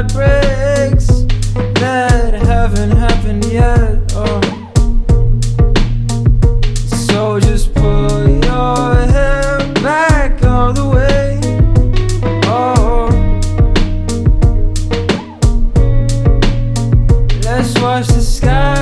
heartbreaks that haven't happened yet. Oh. So just pull your hair back all the way. Oh. Let's watch the sky.